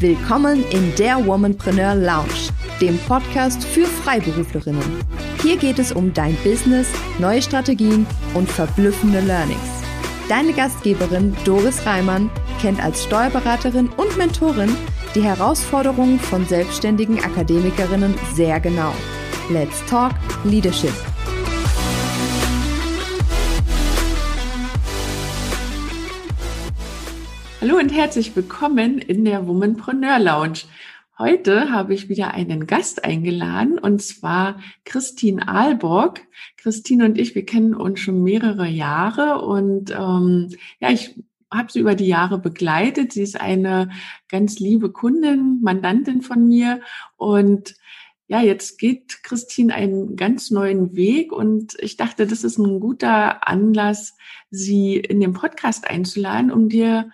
Willkommen in der Womanpreneur Lounge, dem Podcast für Freiberuflerinnen. Hier geht es um dein Business, neue Strategien und verblüffende Learnings. Deine Gastgeberin Doris Reimann kennt als Steuerberaterin und Mentorin die Herausforderungen von selbstständigen Akademikerinnen sehr genau. Let's Talk Leadership. Hallo und herzlich willkommen in der Womanpreneur Lounge. Heute habe ich wieder einen Gast eingeladen und zwar Christine Aalborg. Christine und ich, wir kennen uns schon mehrere Jahre und ähm, ja, ich habe sie über die Jahre begleitet. Sie ist eine ganz liebe Kundin, Mandantin von mir und ja, jetzt geht Christine einen ganz neuen Weg und ich dachte, das ist ein guter Anlass, sie in den Podcast einzuladen, um dir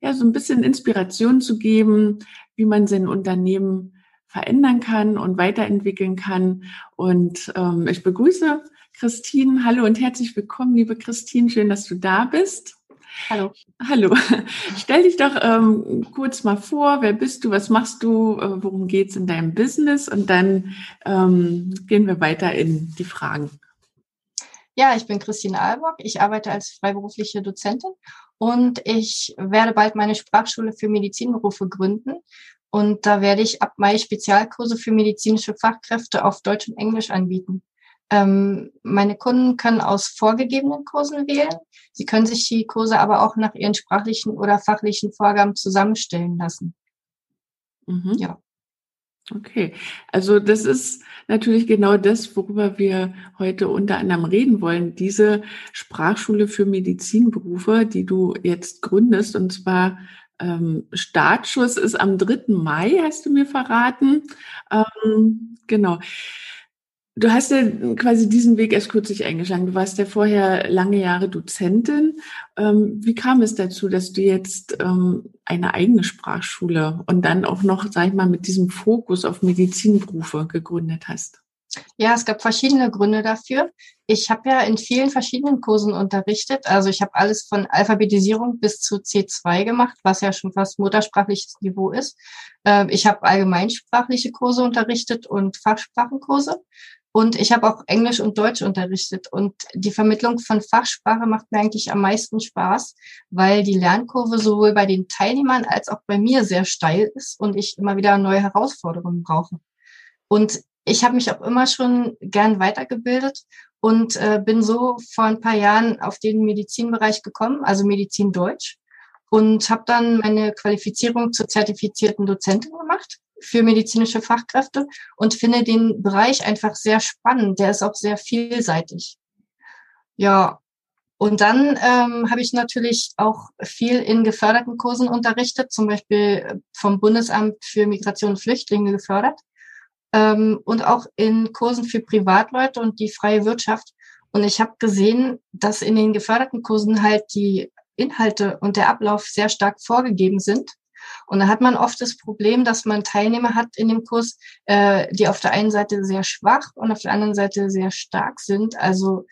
ja, so ein bisschen Inspiration zu geben, wie man sein Unternehmen verändern kann und weiterentwickeln kann. Und ähm, ich begrüße Christine. Hallo und herzlich willkommen, liebe Christine. Schön, dass du da bist. Hallo. Hallo. Stell dich doch ähm, kurz mal vor. Wer bist du? Was machst du? Äh, worum geht's in deinem Business? Und dann ähm, gehen wir weiter in die Fragen. Ja, ich bin Christine Albock. Ich arbeite als freiberufliche Dozentin und ich werde bald meine Sprachschule für Medizinberufe gründen. Und da werde ich ab Mai Spezialkurse für medizinische Fachkräfte auf Deutsch und Englisch anbieten. Ähm, meine Kunden können aus vorgegebenen Kursen wählen. Sie können sich die Kurse aber auch nach ihren sprachlichen oder fachlichen Vorgaben zusammenstellen lassen. Mhm. Ja. Okay, also das ist natürlich genau das, worüber wir heute unter anderem reden wollen. Diese Sprachschule für Medizinberufe, die du jetzt gründest, und zwar ähm, Startschuss ist am 3. Mai, hast du mir verraten. Ähm, genau. Du hast ja quasi diesen Weg erst kürzlich eingeschlagen. Du warst ja vorher lange Jahre Dozentin. Ähm, wie kam es dazu, dass du jetzt ähm, eine eigene Sprachschule und dann auch noch, sag ich mal, mit diesem Fokus auf Medizinberufe gegründet hast? Ja, es gab verschiedene Gründe dafür. Ich habe ja in vielen verschiedenen Kursen unterrichtet. Also ich habe alles von Alphabetisierung bis zu C2 gemacht, was ja schon fast muttersprachliches Niveau ist. Ähm, ich habe allgemeinsprachliche Kurse unterrichtet und Fachsprachenkurse. Und ich habe auch Englisch und Deutsch unterrichtet. Und die Vermittlung von Fachsprache macht mir eigentlich am meisten Spaß, weil die Lernkurve sowohl bei den Teilnehmern als auch bei mir sehr steil ist und ich immer wieder neue Herausforderungen brauche. Und ich habe mich auch immer schon gern weitergebildet und äh, bin so vor ein paar Jahren auf den Medizinbereich gekommen, also Medizin Deutsch, und habe dann meine Qualifizierung zur zertifizierten Dozentin gemacht für medizinische Fachkräfte und finde den Bereich einfach sehr spannend. Der ist auch sehr vielseitig. Ja, und dann ähm, habe ich natürlich auch viel in geförderten Kursen unterrichtet, zum Beispiel vom Bundesamt für Migration und Flüchtlinge gefördert ähm, und auch in Kursen für Privatleute und die freie Wirtschaft. Und ich habe gesehen, dass in den geförderten Kursen halt die Inhalte und der Ablauf sehr stark vorgegeben sind und da hat man oft das Problem, dass man Teilnehmer hat in dem Kurs, äh, die auf der einen Seite sehr schwach und auf der anderen Seite sehr stark sind. Also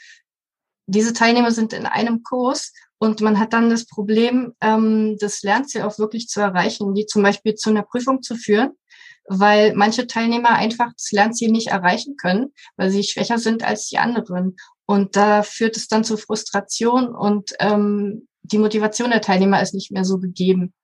diese Teilnehmer sind in einem Kurs und man hat dann das Problem, ähm, das Lernziel auch wirklich zu erreichen, die zum Beispiel zu einer Prüfung zu führen, weil manche Teilnehmer einfach das Lernziel nicht erreichen können, weil sie schwächer sind als die anderen. Und da führt es dann zu Frustration und ähm, die Motivation der Teilnehmer ist nicht mehr so gegeben.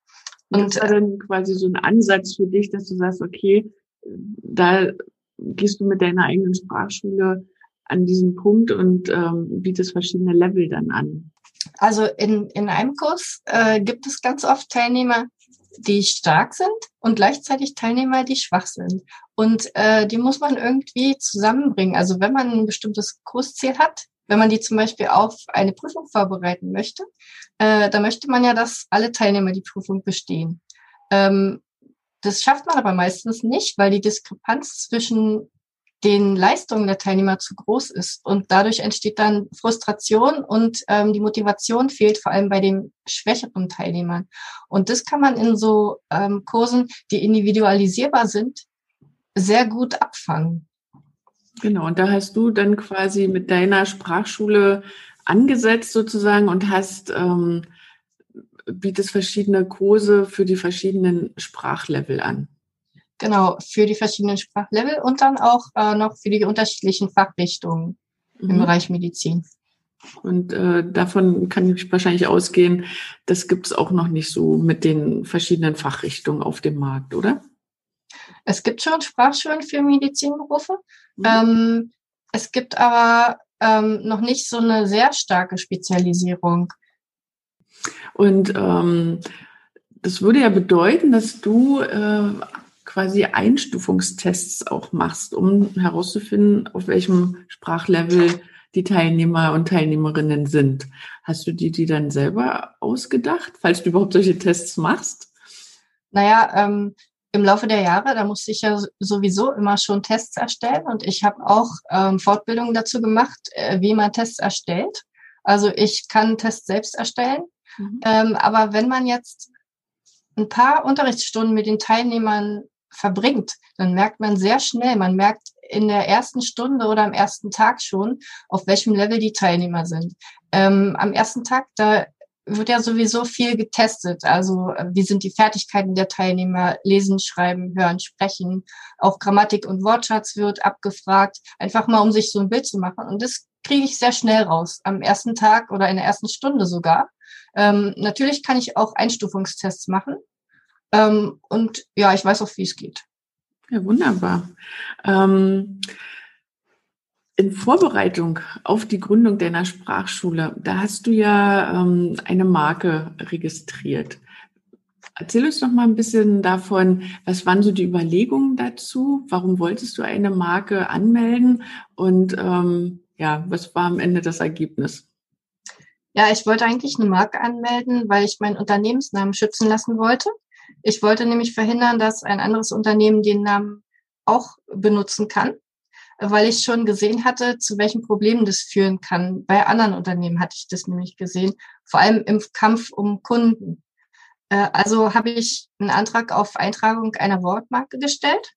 Und das war dann quasi so ein Ansatz für dich, dass du sagst, okay, da gehst du mit deiner eigenen Sprachschule an diesen Punkt und ähm, bietest verschiedene Level dann an. Also in, in einem Kurs äh, gibt es ganz oft Teilnehmer, die stark sind und gleichzeitig Teilnehmer, die schwach sind. Und äh, die muss man irgendwie zusammenbringen. Also wenn man ein bestimmtes Kursziel hat, wenn man die zum Beispiel auf eine Prüfung vorbereiten möchte, äh, da möchte man ja, dass alle Teilnehmer die Prüfung bestehen. Ähm, das schafft man aber meistens nicht, weil die Diskrepanz zwischen den Leistungen der Teilnehmer zu groß ist. Und dadurch entsteht dann Frustration und ähm, die Motivation fehlt vor allem bei den schwächeren Teilnehmern. Und das kann man in so ähm, Kursen, die individualisierbar sind, sehr gut abfangen. Genau, und da hast du dann quasi mit deiner Sprachschule angesetzt sozusagen und hast ähm, bietest verschiedene Kurse für die verschiedenen Sprachlevel an. Genau, für die verschiedenen Sprachlevel und dann auch äh, noch für die unterschiedlichen Fachrichtungen mhm. im Bereich Medizin. Und äh, davon kann ich wahrscheinlich ausgehen, das gibt es auch noch nicht so mit den verschiedenen Fachrichtungen auf dem Markt, oder? Es gibt schon Sprachschulen für Medizinberufe. Mhm. Ähm, es gibt aber ähm, noch nicht so eine sehr starke Spezialisierung. Und ähm, das würde ja bedeuten, dass du äh, quasi Einstufungstests auch machst, um herauszufinden, auf welchem Sprachlevel die Teilnehmer und Teilnehmerinnen sind. Hast du die die dann selber ausgedacht, falls du überhaupt solche Tests machst? Naja, ähm, im Laufe der Jahre, da musste ich ja sowieso immer schon Tests erstellen und ich habe auch ähm, Fortbildungen dazu gemacht, äh, wie man Tests erstellt. Also ich kann Tests selbst erstellen, mhm. ähm, aber wenn man jetzt ein paar Unterrichtsstunden mit den Teilnehmern verbringt, dann merkt man sehr schnell, man merkt in der ersten Stunde oder am ersten Tag schon, auf welchem Level die Teilnehmer sind. Ähm, am ersten Tag, da wird ja sowieso viel getestet. Also äh, wie sind die Fertigkeiten der Teilnehmer? Lesen, schreiben, hören, sprechen. Auch Grammatik und Wortschatz wird abgefragt. Einfach mal, um sich so ein Bild zu machen. Und das kriege ich sehr schnell raus. Am ersten Tag oder in der ersten Stunde sogar. Ähm, natürlich kann ich auch Einstufungstests machen. Ähm, und ja, ich weiß auch, wie es geht. Ja, wunderbar. Ähm, in Vorbereitung auf die Gründung deiner Sprachschule, da hast du ja ähm, eine Marke registriert. Erzähl uns doch mal ein bisschen davon, was waren so die Überlegungen dazu? Warum wolltest du eine Marke anmelden? Und ähm, ja, was war am Ende das Ergebnis? Ja, ich wollte eigentlich eine Marke anmelden, weil ich meinen Unternehmensnamen schützen lassen wollte. Ich wollte nämlich verhindern, dass ein anderes Unternehmen den Namen auch benutzen kann, weil ich schon gesehen hatte, zu welchen Problemen das führen kann. Bei anderen Unternehmen hatte ich das nämlich gesehen, vor allem im Kampf um Kunden. Äh, also habe ich einen Antrag auf Eintragung einer Wortmarke gestellt,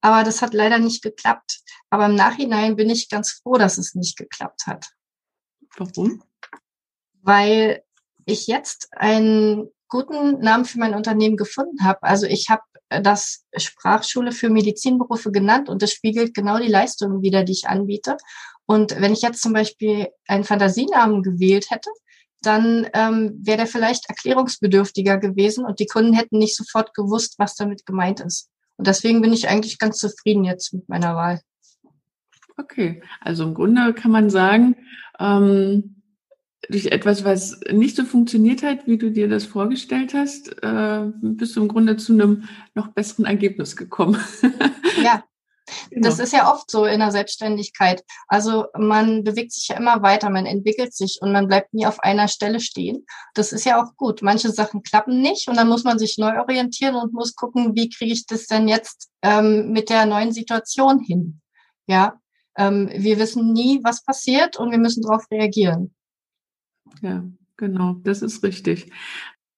aber das hat leider nicht geklappt. Aber im Nachhinein bin ich ganz froh, dass es nicht geklappt hat. Warum? Weil ich jetzt einen guten Namen für mein Unternehmen gefunden habe. Also ich habe das Sprachschule für Medizinberufe genannt und das spiegelt genau die Leistungen wieder, die ich anbiete. Und wenn ich jetzt zum Beispiel einen Fantasienamen gewählt hätte, dann ähm, wäre der vielleicht erklärungsbedürftiger gewesen und die Kunden hätten nicht sofort gewusst, was damit gemeint ist. Und deswegen bin ich eigentlich ganz zufrieden jetzt mit meiner Wahl. Okay, also im Grunde kann man sagen, ähm, durch etwas, was nicht so funktioniert hat, wie du dir das vorgestellt hast, äh, bist du im Grunde zu einem noch besseren Ergebnis gekommen. ja. Genau. Das ist ja oft so in der Selbstständigkeit. Also man bewegt sich ja immer weiter, man entwickelt sich und man bleibt nie auf einer Stelle stehen. Das ist ja auch gut. Manche Sachen klappen nicht und dann muss man sich neu orientieren und muss gucken, wie kriege ich das denn jetzt ähm, mit der neuen Situation hin. Ja, ähm, wir wissen nie, was passiert und wir müssen darauf reagieren. Ja, genau, das ist richtig.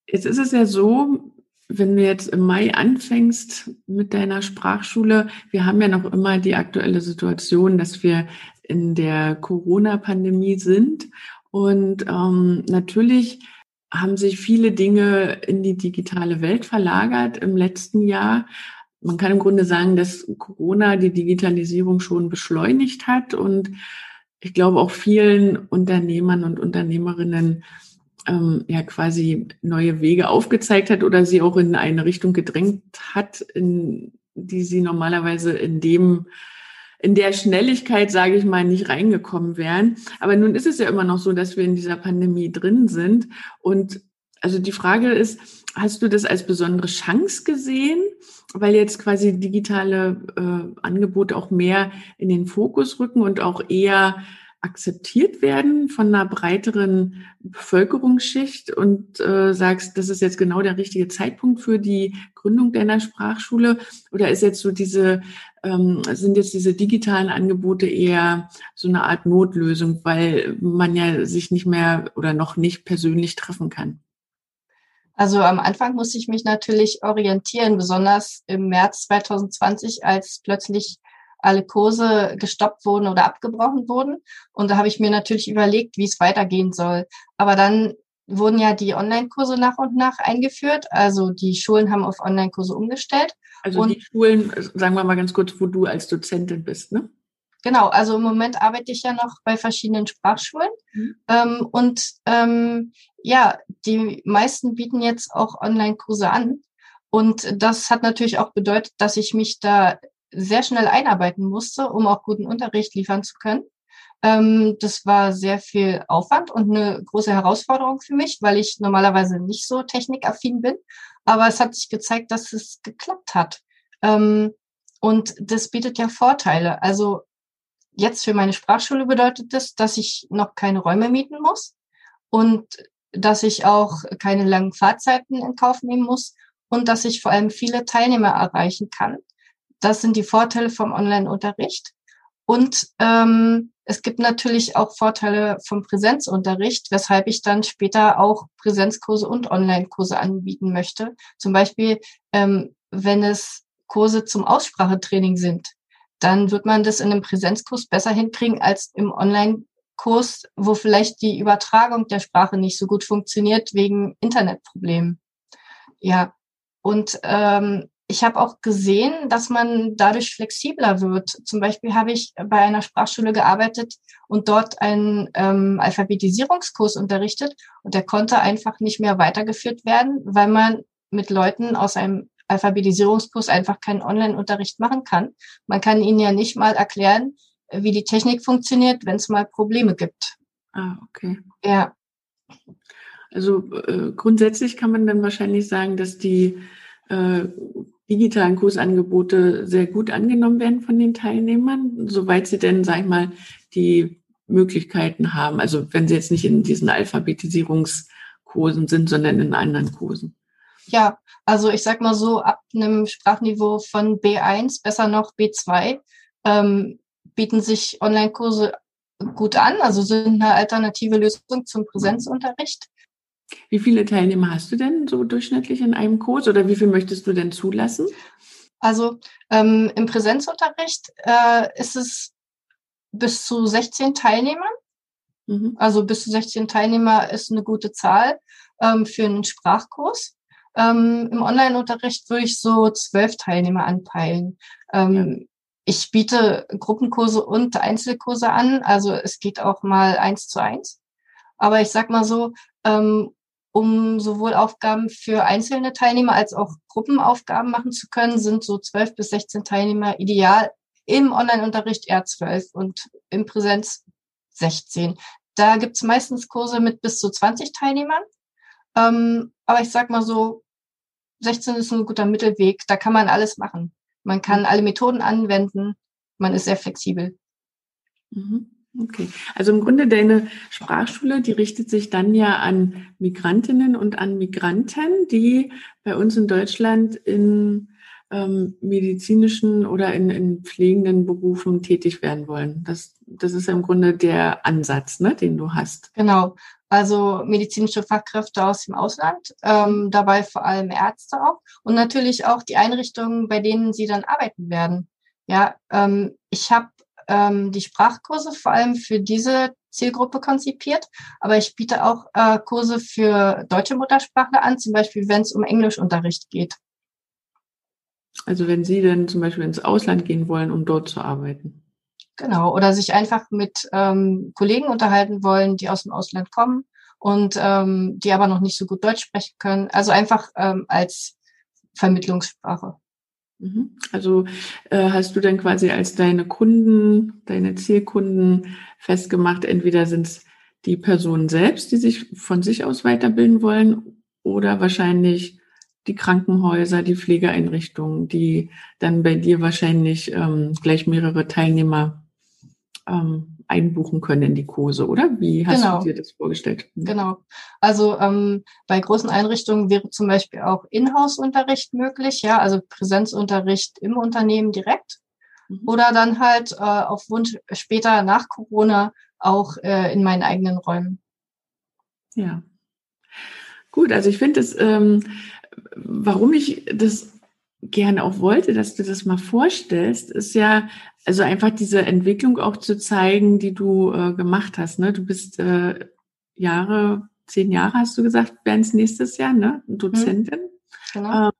Jetzt ist es ja so, wenn du jetzt im Mai anfängst mit deiner Sprachschule, wir haben ja noch immer die aktuelle Situation, dass wir in der Corona-Pandemie sind. Und ähm, natürlich haben sich viele Dinge in die digitale Welt verlagert im letzten Jahr. Man kann im Grunde sagen, dass Corona die Digitalisierung schon beschleunigt hat und ich glaube, auch vielen Unternehmern und Unternehmerinnen ähm, ja quasi neue Wege aufgezeigt hat oder sie auch in eine Richtung gedrängt hat, in die sie normalerweise in dem in der Schnelligkeit, sage ich mal, nicht reingekommen wären. Aber nun ist es ja immer noch so, dass wir in dieser Pandemie drin sind. Und also die Frage ist, hast du das als besondere Chance gesehen, weil jetzt quasi digitale äh, Angebote auch mehr in den Fokus rücken und auch eher akzeptiert werden von einer breiteren Bevölkerungsschicht und äh, sagst, das ist jetzt genau der richtige Zeitpunkt für die Gründung deiner Sprachschule? Oder ist jetzt so diese, ähm, sind jetzt diese digitalen Angebote eher so eine Art Notlösung, weil man ja sich nicht mehr oder noch nicht persönlich treffen kann? Also am Anfang musste ich mich natürlich orientieren, besonders im März 2020, als plötzlich alle Kurse gestoppt wurden oder abgebrochen wurden. Und da habe ich mir natürlich überlegt, wie es weitergehen soll. Aber dann wurden ja die Online-Kurse nach und nach eingeführt. Also die Schulen haben auf Online-Kurse umgestellt. Also und die Schulen, sagen wir mal ganz kurz, wo du als Dozentin bist, ne? Genau, also im Moment arbeite ich ja noch bei verschiedenen Sprachschulen. Mhm. Ähm, und ähm, ja, die meisten bieten jetzt auch Online-Kurse an. Und das hat natürlich auch bedeutet, dass ich mich da sehr schnell einarbeiten musste, um auch guten Unterricht liefern zu können. Ähm, das war sehr viel Aufwand und eine große Herausforderung für mich, weil ich normalerweise nicht so technikaffin bin. Aber es hat sich gezeigt, dass es geklappt hat. Ähm, und das bietet ja Vorteile. Also jetzt für meine Sprachschule bedeutet das, dass ich noch keine Räume mieten muss und dass ich auch keine langen Fahrzeiten in Kauf nehmen muss und dass ich vor allem viele Teilnehmer erreichen kann. Das sind die Vorteile vom Online-Unterricht. Und ähm, es gibt natürlich auch Vorteile vom Präsenzunterricht, weshalb ich dann später auch Präsenzkurse und Online-Kurse anbieten möchte. Zum Beispiel, ähm, wenn es Kurse zum Aussprachetraining sind, dann wird man das in einem Präsenzkurs besser hinkriegen als im Online-Kurs, wo vielleicht die Übertragung der Sprache nicht so gut funktioniert wegen Internetproblemen. Ja, und ähm, ich habe auch gesehen, dass man dadurch flexibler wird. Zum Beispiel habe ich bei einer Sprachschule gearbeitet und dort einen ähm, Alphabetisierungskurs unterrichtet und der konnte einfach nicht mehr weitergeführt werden, weil man mit Leuten aus einem Alphabetisierungskurs einfach keinen Online-Unterricht machen kann. Man kann ihnen ja nicht mal erklären, wie die Technik funktioniert, wenn es mal Probleme gibt. Ah, okay. Ja. Also äh, grundsätzlich kann man dann wahrscheinlich sagen, dass die äh, digitalen Kursangebote sehr gut angenommen werden von den Teilnehmern, soweit sie denn, sag ich mal, die Möglichkeiten haben. Also wenn sie jetzt nicht in diesen Alphabetisierungskursen sind, sondern in anderen Kursen. Ja, also ich sag mal so, ab einem Sprachniveau von B1, besser noch B2, ähm, bieten sich Online-Kurse gut an, also sind eine alternative Lösung zum Präsenzunterricht. Wie viele Teilnehmer hast du denn so durchschnittlich in einem Kurs oder wie viel möchtest du denn zulassen? Also ähm, im Präsenzunterricht äh, ist es bis zu 16 Teilnehmern. Mhm. Also bis zu 16 Teilnehmer ist eine gute Zahl ähm, für einen Sprachkurs. Ähm, Im Online-Unterricht würde ich so zwölf Teilnehmer anpeilen. Ähm. Ich biete Gruppenkurse und Einzelkurse an, also es geht auch mal eins zu eins. Aber ich sag mal so, ähm, um sowohl Aufgaben für einzelne Teilnehmer als auch Gruppenaufgaben machen zu können, sind so zwölf bis 16 Teilnehmer ideal. Im Online-Unterricht eher zwölf und im Präsenz 16. Da gibt's meistens Kurse mit bis zu 20 Teilnehmern. Ähm, aber ich sag mal so, 16 ist ein guter Mittelweg. Da kann man alles machen. Man kann alle Methoden anwenden. Man ist sehr flexibel. Mhm. Okay, also im Grunde deine Sprachschule, die richtet sich dann ja an Migrantinnen und an Migranten, die bei uns in Deutschland in ähm, medizinischen oder in, in pflegenden Berufen tätig werden wollen. Das, das ist im Grunde der Ansatz, ne, den du hast. Genau, also medizinische Fachkräfte aus dem Ausland, ähm, dabei vor allem Ärzte auch und natürlich auch die Einrichtungen, bei denen sie dann arbeiten werden. Ja, ähm, ich habe ähm, die Sprachkurse vor allem für diese Zielgruppe konzipiert, aber ich biete auch äh, Kurse für deutsche Muttersprachler an, zum Beispiel wenn es um Englischunterricht geht. Also wenn Sie dann zum Beispiel ins Ausland gehen wollen, um dort zu arbeiten. Genau, oder sich einfach mit ähm, Kollegen unterhalten wollen, die aus dem Ausland kommen und ähm, die aber noch nicht so gut Deutsch sprechen können. Also einfach ähm, als Vermittlungssprache. Mhm. Also äh, hast du dann quasi als deine Kunden, deine Zielkunden festgemacht, entweder sind es die Personen selbst, die sich von sich aus weiterbilden wollen, oder wahrscheinlich die Krankenhäuser, die Pflegeeinrichtungen, die dann bei dir wahrscheinlich ähm, gleich mehrere Teilnehmer ähm, einbuchen können in die Kurse, oder? Wie hast genau. du dir das vorgestellt? Mhm. Genau. Also ähm, bei großen Einrichtungen wäre zum Beispiel auch Inhouse-Unterricht möglich, ja, also Präsenzunterricht im Unternehmen direkt. Mhm. Oder dann halt äh, auf Wunsch später nach Corona auch äh, in meinen eigenen Räumen. Ja. Gut, also ich finde es, ähm, warum ich das gerne auch wollte, dass du das mal vorstellst, ist ja also einfach diese Entwicklung auch zu zeigen, die du äh, gemacht hast. Ne? Du bist äh, Jahre, zehn Jahre, hast du gesagt, es nächstes Jahr, ne? Dozentin. Mhm. Genau. Ähm,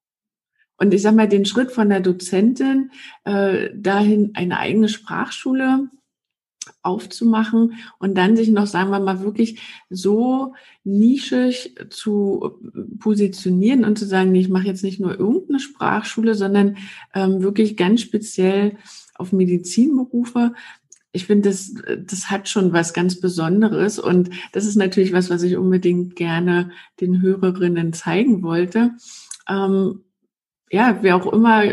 und ich sag mal, den Schritt von der Dozentin äh, dahin eine eigene Sprachschule aufzumachen und dann sich noch, sagen wir mal, wirklich so nischig zu positionieren und zu sagen, nee, ich mache jetzt nicht nur irgendeine Sprachschule, sondern ähm, wirklich ganz speziell auf Medizinberufe. Ich finde, das, das hat schon was ganz Besonderes und das ist natürlich was, was ich unbedingt gerne den Hörerinnen zeigen wollte. Ähm, ja, wer auch immer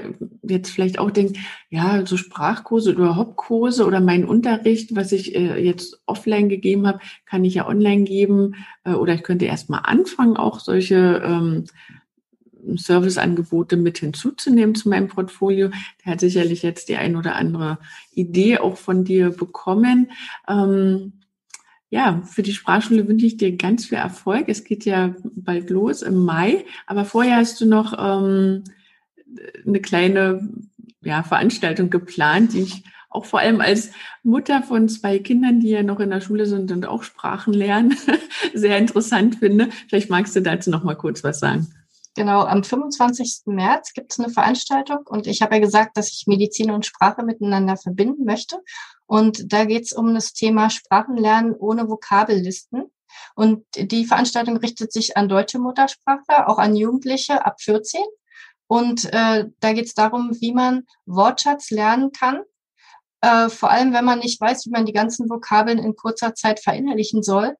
jetzt vielleicht auch denkt, ja, so Sprachkurse oder Hauptkurse oder mein Unterricht, was ich äh, jetzt offline gegeben habe, kann ich ja online geben. Äh, oder ich könnte erst mal anfangen, auch solche ähm, Serviceangebote mit hinzuzunehmen zu meinem Portfolio. Der hat sicherlich jetzt die ein oder andere Idee auch von dir bekommen. Ähm, ja, für die Sprachschule wünsche ich dir ganz viel Erfolg. Es geht ja bald los im Mai, aber vorher hast du noch ähm, eine kleine ja, Veranstaltung geplant, die ich auch vor allem als Mutter von zwei Kindern, die ja noch in der Schule sind und auch Sprachen lernen, sehr interessant finde. Vielleicht magst du dazu noch mal kurz was sagen. Genau, am 25. März gibt es eine Veranstaltung und ich habe ja gesagt, dass ich Medizin und Sprache miteinander verbinden möchte. Und da geht es um das Thema Sprachenlernen ohne Vokabellisten. Und die Veranstaltung richtet sich an deutsche Muttersprachler, auch an Jugendliche ab 14. Und äh, da geht es darum, wie man Wortschatz lernen kann. Äh, vor allem, wenn man nicht weiß, wie man die ganzen Vokabeln in kurzer Zeit verinnerlichen soll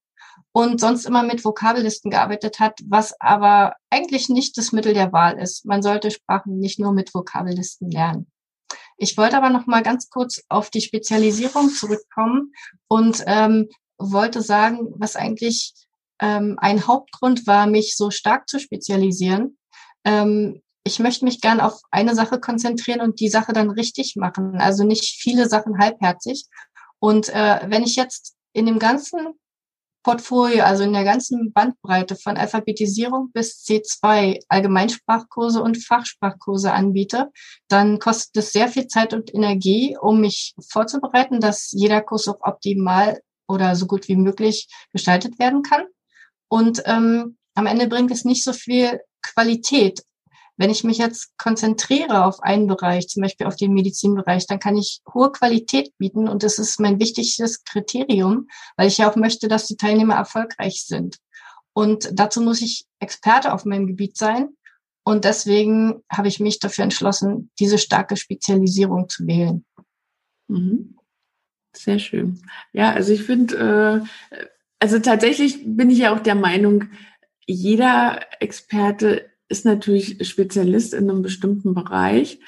und sonst immer mit Vokabellisten gearbeitet hat, was aber eigentlich nicht das Mittel der Wahl ist. Man sollte Sprachen nicht nur mit Vokabellisten lernen. Ich wollte aber noch mal ganz kurz auf die Spezialisierung zurückkommen und ähm, wollte sagen, was eigentlich ähm, ein Hauptgrund war, mich so stark zu spezialisieren. Ähm, ich möchte mich gern auf eine Sache konzentrieren und die Sache dann richtig machen. Also nicht viele Sachen halbherzig. Und äh, wenn ich jetzt in dem ganzen Portfolio, also in der ganzen Bandbreite von Alphabetisierung bis C2 Allgemeinsprachkurse und Fachsprachkurse anbiete, dann kostet es sehr viel Zeit und Energie, um mich vorzubereiten, dass jeder Kurs auch optimal oder so gut wie möglich gestaltet werden kann. Und ähm, am Ende bringt es nicht so viel Qualität. Wenn ich mich jetzt konzentriere auf einen Bereich, zum Beispiel auf den Medizinbereich, dann kann ich hohe Qualität bieten und das ist mein wichtigstes Kriterium, weil ich ja auch möchte, dass die Teilnehmer erfolgreich sind. Und dazu muss ich Experte auf meinem Gebiet sein. Und deswegen habe ich mich dafür entschlossen, diese starke Spezialisierung zu wählen. Mhm. Sehr schön. Ja, also ich finde, äh, also tatsächlich bin ich ja auch der Meinung, jeder Experte ist natürlich Spezialist in einem bestimmten Bereich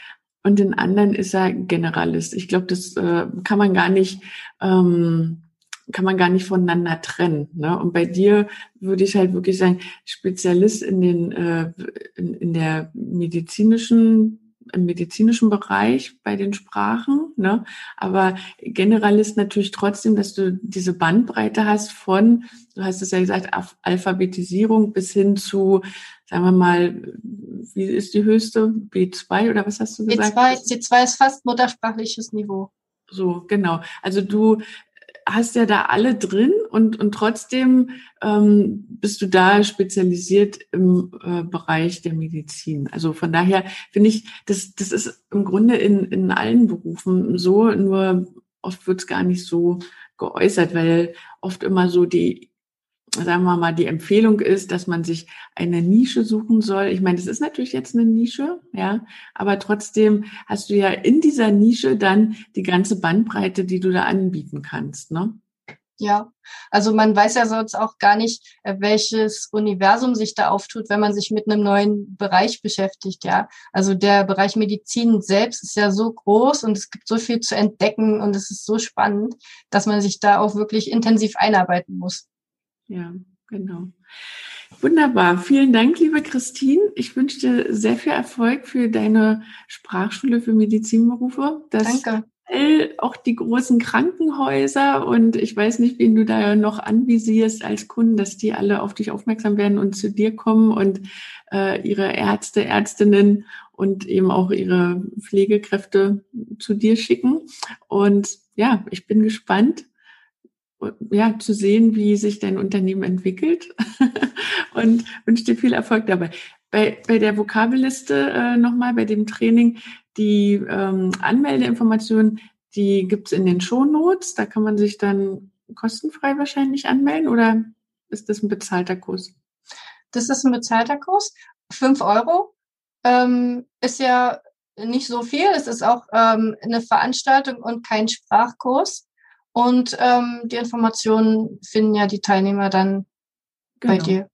und in anderen ist er Generalist. Ich glaube, das äh, kann man gar nicht ähm, kann man gar nicht voneinander trennen. Ne? Und bei dir würde ich halt wirklich sagen, Spezialist in den äh, in, in der medizinischen im medizinischen Bereich bei den Sprachen, ne? aber Generalist natürlich trotzdem, dass du diese Bandbreite hast von, du hast es ja gesagt, Alphabetisierung bis hin zu, sagen wir mal, wie ist die höchste? B2 oder was hast du gesagt? B2, C2 ist fast muttersprachliches Niveau. So, genau. Also du hast ja da alle drin und, und trotzdem ähm, bist du da spezialisiert im äh, Bereich der Medizin. Also von daher finde ich, das, das ist im Grunde in, in allen Berufen so, nur oft wird es gar nicht so geäußert, weil oft immer so die sagen wir mal, die Empfehlung ist, dass man sich eine Nische suchen soll. Ich meine, das ist natürlich jetzt eine Nische, ja, aber trotzdem hast du ja in dieser Nische dann die ganze Bandbreite, die du da anbieten kannst, ne? Ja, also man weiß ja sonst auch gar nicht, äh, welches Universum sich da auftut, wenn man sich mit einem neuen Bereich beschäftigt, ja. Also der Bereich Medizin selbst ist ja so groß und es gibt so viel zu entdecken und es ist so spannend, dass man sich da auch wirklich intensiv einarbeiten muss. Ja, genau. Wunderbar. Vielen Dank, liebe Christine. Ich wünsche dir sehr viel Erfolg für deine Sprachschule für Medizinberufe. Dass Danke. Auch die großen Krankenhäuser und ich weiß nicht, wen du da noch anvisierst als Kunden, dass die alle auf dich aufmerksam werden und zu dir kommen und äh, ihre Ärzte, Ärztinnen und eben auch ihre Pflegekräfte zu dir schicken. Und ja, ich bin gespannt, ja, zu sehen, wie sich dein Unternehmen entwickelt und wünsche dir viel Erfolg dabei. Bei, bei der Vokabelliste äh, nochmal, bei dem Training, die ähm, Anmeldeinformationen, die gibt's in den Shownotes. Da kann man sich dann kostenfrei wahrscheinlich anmelden oder ist das ein bezahlter Kurs? Das ist ein bezahlter Kurs. Fünf Euro ähm, ist ja nicht so viel. Es ist auch ähm, eine Veranstaltung und kein Sprachkurs. Und ähm, die Informationen finden ja die Teilnehmer dann genau. bei dir.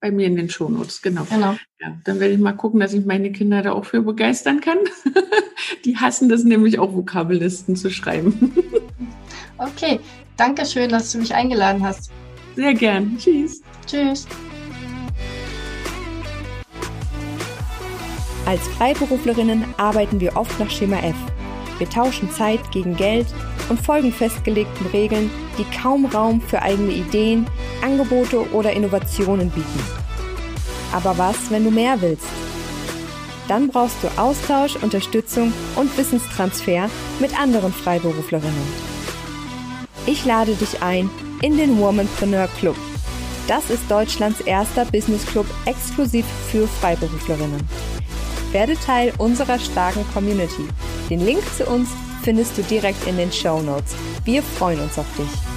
Bei mir in den Shownotes, genau. genau. Ja, dann werde ich mal gucken, dass ich meine Kinder da auch für begeistern kann. die hassen das nämlich auch, Vokabellisten zu schreiben. okay, danke schön, dass du mich eingeladen hast. Sehr gern. Tschüss. Tschüss. Als Freiberuflerinnen arbeiten wir oft nach Schema F. Wir tauschen Zeit gegen Geld und folgen festgelegten Regeln, die kaum Raum für eigene Ideen, Angebote oder Innovationen bieten. Aber was, wenn du mehr willst? Dann brauchst du Austausch, Unterstützung und Wissenstransfer mit anderen Freiberuflerinnen. Ich lade dich ein in den Womanpreneur Club. Das ist Deutschlands erster Business Club exklusiv für Freiberuflerinnen. Werde Teil unserer starken Community. Den Link zu uns findest du direkt in den Show Notes. Wir freuen uns auf dich.